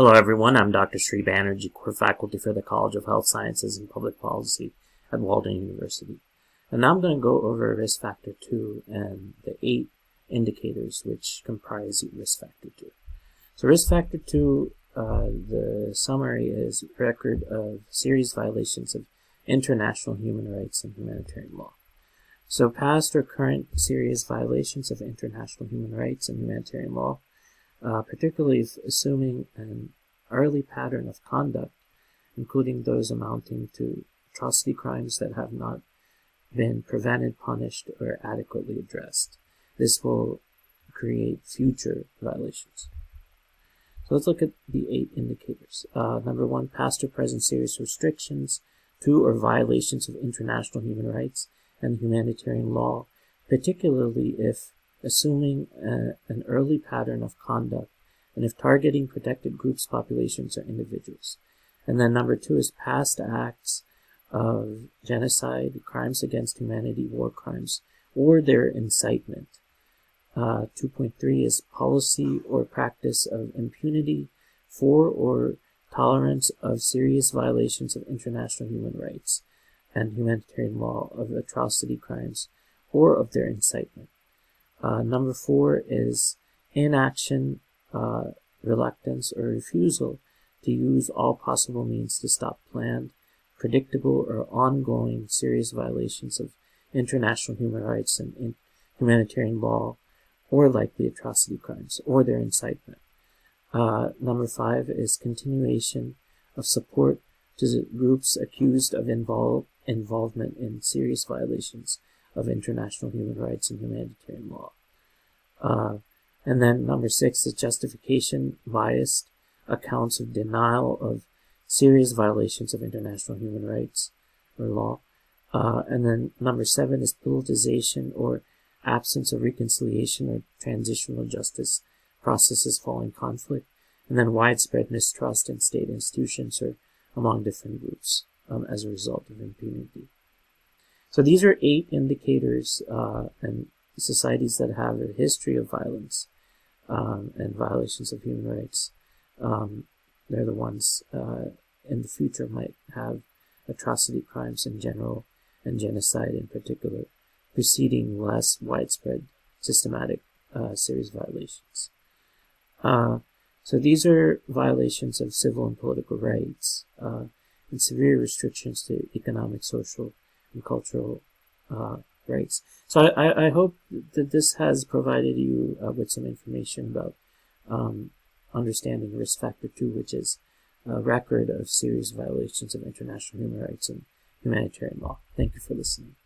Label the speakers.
Speaker 1: Hello everyone, I'm Dr. Sri Banerjee, core faculty for the College of Health Sciences and Public Policy at Walden University. And now I'm going to go over risk factor 2 and the eight indicators which comprise risk factor 2. So risk factor 2, uh, the summary is record of serious violations of international human rights and humanitarian law. So past or current serious violations of international human rights and humanitarian law uh, particularly if assuming an early pattern of conduct, including those amounting to atrocity crimes that have not been prevented, punished, or adequately addressed. This will create future violations. So let's look at the eight indicators. Uh, number one, past or present serious restrictions, to, or violations of international human rights and humanitarian law, particularly if assuming a, an early pattern of conduct and if targeting protected groups, populations, or individuals. And then number two is past acts of genocide, crimes against humanity, war crimes, or their incitement. Uh, 2.3 is policy or practice of impunity for or tolerance of serious violations of international human rights and humanitarian law of atrocity crimes or of their incitement. Uh, number four is inaction, uh, reluctance, or refusal to use all possible means to stop planned, predictable, or ongoing serious violations of international human rights and in humanitarian law, or likely atrocity crimes, or their incitement. Uh, number five is continuation of support to groups accused of involve, involvement in serious violations of international human rights and humanitarian law. Uh, and then number six is justification biased accounts of denial of serious violations of international human rights or law. Uh, and then number seven is politicization or absence of reconciliation or transitional justice processes following conflict. And then widespread mistrust in state institutions or among different groups um, as a result of impunity. So these are eight indicators uh, and societies that have a history of violence um, and violations of human rights. Um, they're the ones uh, in the future might have atrocity crimes in general and genocide in particular, preceding less widespread systematic uh, serious violations. Uh, so these are violations of civil and political rights uh, and severe restrictions to economic, social, and cultural uh, rights. So I, I hope that this has provided you uh, with some information about um, understanding risk factor two, which is a record of serious violations of international human rights and humanitarian law. Thank you for listening.